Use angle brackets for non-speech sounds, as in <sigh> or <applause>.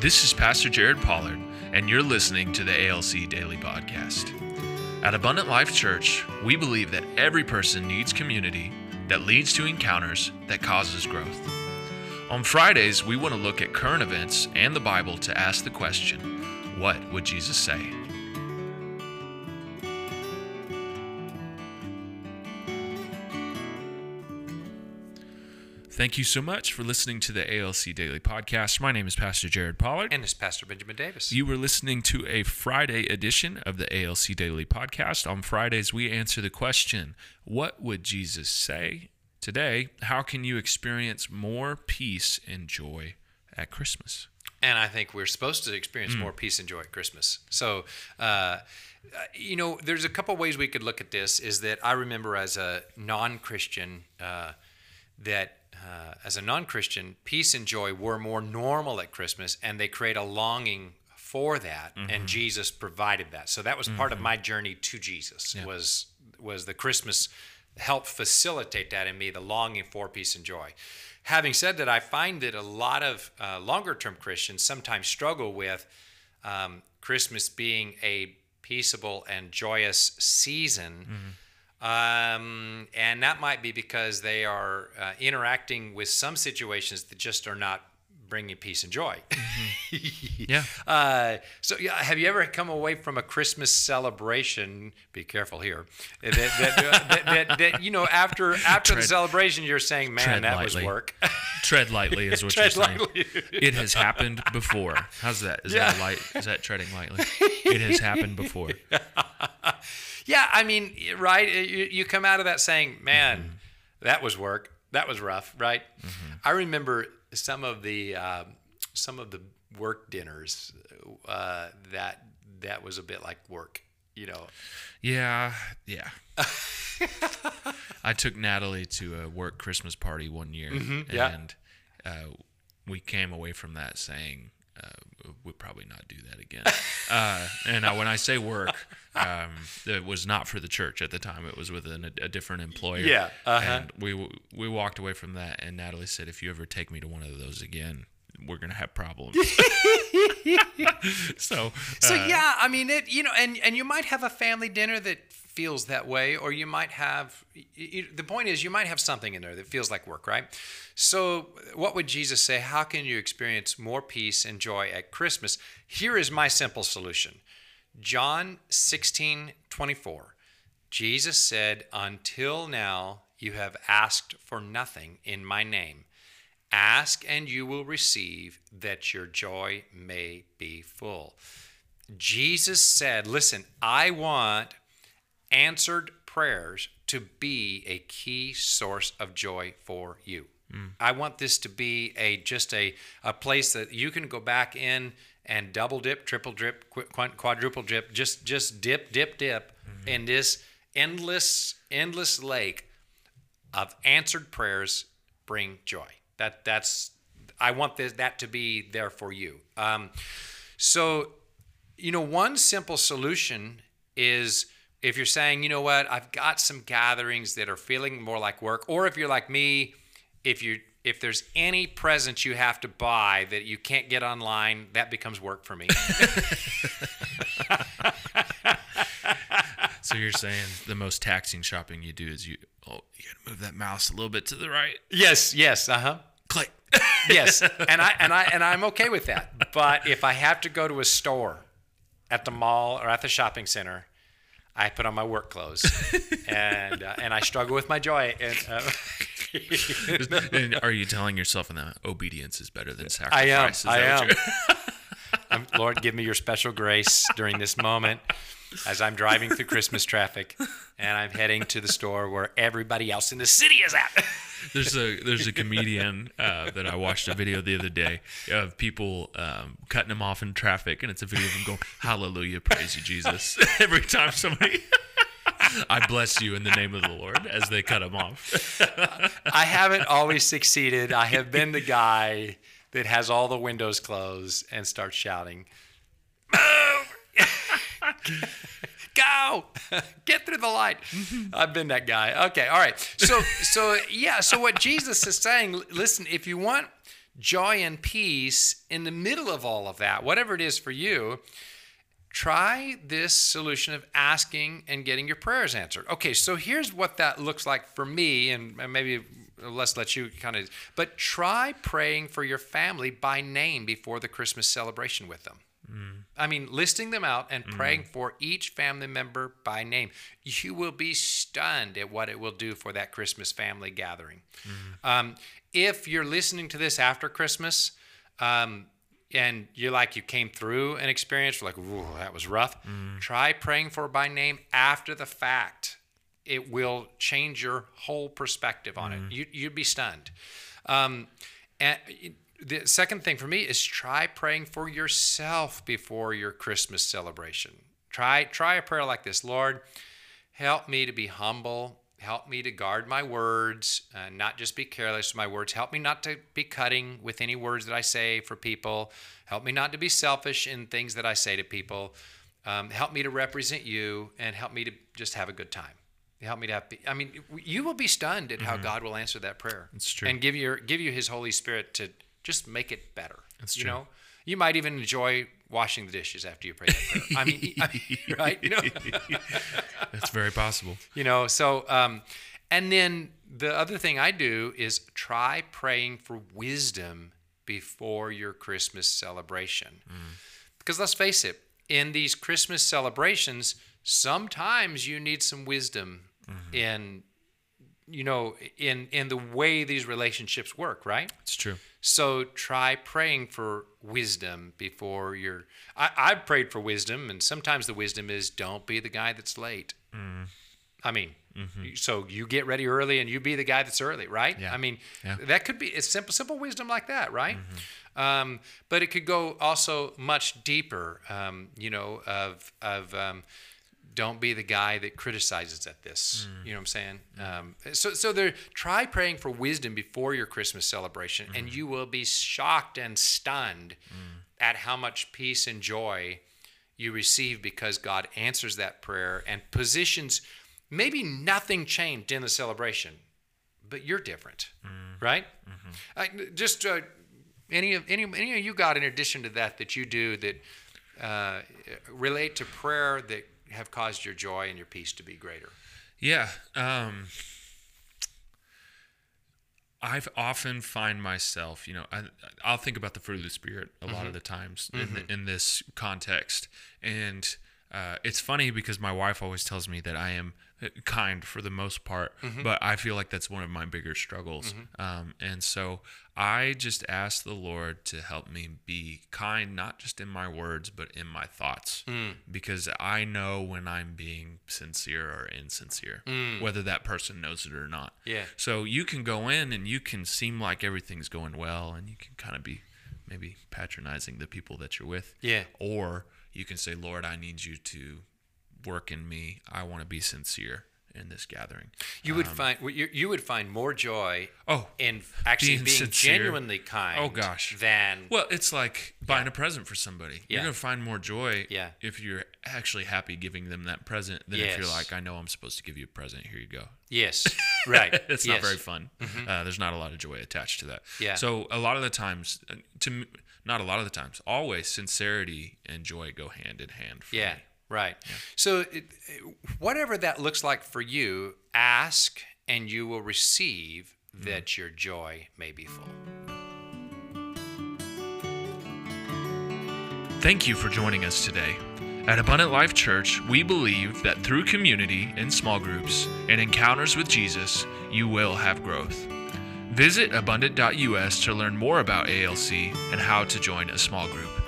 This is Pastor Jared Pollard, and you're listening to the ALC Daily Podcast. At Abundant Life Church, we believe that every person needs community that leads to encounters that causes growth. On Fridays, we want to look at current events and the Bible to ask the question, what would Jesus say? Thank you so much for listening to the ALC Daily Podcast. My name is Pastor Jared Pollard. And it's Pastor Benjamin Davis. You were listening to a Friday edition of the ALC Daily Podcast. On Fridays, we answer the question What would Jesus say? Today, how can you experience more peace and joy at Christmas? and I think we're supposed to experience Hmm. more peace and joy at Christmas. So, uh, you know, there's a couple ways we could look at this. Is that I remember as a non-Christian uh, that uh, as a non-Christian, peace and joy were more normal at Christmas, and they create a longing for that, Mm-hmm. and Jesus provided that. So that was part of my journey to Jesus. Was was the Christmas helped facilitate that in me, the longing for peace and joy. Having said that, I find that a lot of uh, longer term Christians sometimes struggle with um, Christmas being a peaceable and joyous season. Um, and that might be because they are uh, interacting with some situations that just are not bringing peace and joy. <laughs> Yeah. Uh, so, yeah, have you ever come away from a Christmas celebration? Be careful here. That, that, that, that, that, you know, after <laughs> after the celebration, you're saying, "Man, that lightly. was work." <laughs> Tread lightly is what Tread you're saying. lightly. It has happened before. How's that? Is that Yeah. light? Is that treading lightly? It has happened before. <laughs> Yeah, I mean, right? You, you come out of that saying, "Man, Mm-hmm. that was work. That was rough." Right? I remember some of the um, some of the work dinners uh, that that was a bit like work. You know, Yeah, yeah. I took Natalie to a work Christmas party one year, Mm-hmm, yeah. and uh, we came away from that saying uh, we'll probably not do that again. <laughs> uh, and uh, when I say work, um, it was not for the church at the time; it was with an, a different employer. Yeah, uh-huh. and we we walked away from that, and Natalie said, "If you ever take me to one of those again." We're gonna have problems. <laughs> <laughs> so, So uh, yeah, I mean it. You know, and and you might have a family dinner that feels that way, or you might have. y- y- The point is, you might have something in there that feels like work, right? So, what would Jesus say? How can you experience more peace and joy at Christmas? Here is my simple solution. John 16, 24. Jesus said, Until now you have asked for nothing in my name. Ask and you will receive, that your joy may be full. Jesus said, Listen, I want answered prayers to be a key source of joy for you. I want this to be a just a, a place that you can go back in and double dip, triple dip, qu- qu- quadruple dip, just just dip, dip, dip in this endless, endless lake of answered prayers bring joy. That that's I want this that to be there for you. Um, so, you know, one simple solution is if you're saying, you know what, I've got some gatherings that are feeling more like work, or if you're like me, if you if there's any presents you have to buy that you can't get online, that becomes work for me. <laughs> So you're saying the most taxing shopping you do is you oh you gotta move that mouse a little bit to the right. yes, yes, uh huh. Click. yes, and I and I and I'm okay with that. <laughs> But if I have to go to a store, at the mall or at the shopping center, I put on my work clothes, <laughs> and uh, and I struggle with my joy. And uh, <laughs> and are you telling yourself that obedience is better than I sacrifice? am, I am. <laughs> Lord, give me your special grace during this moment as I'm driving through Christmas traffic and I'm heading to the store where everybody else in the city is at. <laughs> There's a there's a comedian uh, that I watched a video the other day of people um, cutting him off in traffic, and it's a video of him going, "Hallelujah, praise you, Jesus!" Every time somebody, I bless you in the name of the Lord as they cut him off. I haven't always succeeded. I have been the guy that has all the windows closed and starts shouting, Move! <laughs> Go! Get through the light. I've been that guy. Okay, all right. So so yeah, so what Jesus is saying, listen, if you want joy and peace in the middle of all of that, whatever it is for you, try this solution of asking and getting your prayers answered. Okay, so here's what that looks like for me, and maybe let's let you kind of, but try praying for your family by name before the Christmas celebration with them. Mm. I mean, listing them out and praying mm. for each family member by name. You will be stunned at what it will do for that Christmas family gathering. Mm. Um, if you're listening to this after Christmas, um, and you're like you came through an experience like ooh that was rough. Mm. try praying for by name. After the fact it will change your whole perspective on mm. it you, you'd be stunned. Um, and the second thing for me is try praying for yourself before your christmas celebration. Try try a prayer like this. Lord help me to be humble help me to guard my words, uh, not just be careless with my words. Help me not to be cutting with any words that I say for people. Help me not to be selfish in things that I say to people. Um, help me to represent you and help me to just have a good time. Help me to have. I mean, you will be stunned at how mm-hmm. God will answer that prayer. It's true. And give your give you His Holy Spirit to just make it better. It's true. You know, you might even enjoy washing the dishes after you pray that prayer. I mean, I mean <laughs> right? You know? <laughs> That's very possible. You know, so um, and then the other thing I do is try praying for wisdom before your Christmas celebration. Mm. Because let's face it, in these Christmas celebrations, sometimes you need some wisdom mm-hmm. in you know in in the way these relationships work right it's true so try praying for wisdom before you're I, i've prayed for wisdom and sometimes the wisdom is don't be the guy that's late mm. i mean mm-hmm. so you get ready early and you be the guy that's early right yeah. i mean yeah. that could be it's simple simple wisdom like that right mm-hmm. um, but it could go also much deeper um, you know of of um, don't be the guy that criticizes at this. Mm. You know what I'm saying? Um, so, so there, try praying for wisdom before your Christmas celebration, mm. and you will be shocked and stunned mm. at how much peace and joy you receive because God answers that prayer and positions. Maybe nothing changed in the celebration, but you're different, mm. right? Mm-hmm. just uh, any of any any of you got in addition to that that you do that uh, relate to prayer that have caused your joy and your peace to be greater? Yeah. Um, I've often find myself, you know, I, will think about the fruit of the spirit a mm-hmm. lot of mm-hmm. the times mm-hmm. in, in this context, and uh, it's funny because my wife always tells me that I am kind for the most part, mm-hmm. but I feel like that's one of my bigger struggles. Mm-hmm. Um, and so I just ask the Lord to help me be kind, not just in my words, but in my thoughts, mm. because I know when I'm being sincere or insincere, mm. whether that person knows it or not. Yeah. So you can go in and you can seem like everything's going well, and you can kind of be maybe patronizing the people that you're with. Yeah. Or you can say, Lord, I need you to work in me. I want to be sincere in this gathering. You would um, find you, you would find more joy oh in actually being, being genuinely kind. Oh gosh. Than well, it's like buying yeah. a present for somebody. Yeah. You're gonna find more joy. Yeah. If you're actually happy giving them that present than yes. if you're like, I know I'm supposed to give you a present. Here you go. Yes. Right. <laughs> it's yes. not very fun. Mm-hmm. Uh, there's not a lot of joy attached to that. Yeah. So a lot of the times, uh, to not a lot of the times, always sincerity and joy go hand in hand. yeah. Me. Right. Yeah. So, it, whatever that looks like for you, ask and you will receive mm-hmm. that your joy may be full. Thank you for joining us today. At Abundant Life Church, we believe that through community in small groups and encounters with Jesus, you will have growth. Visit abundant.us to learn more about ALC and how to join a small group.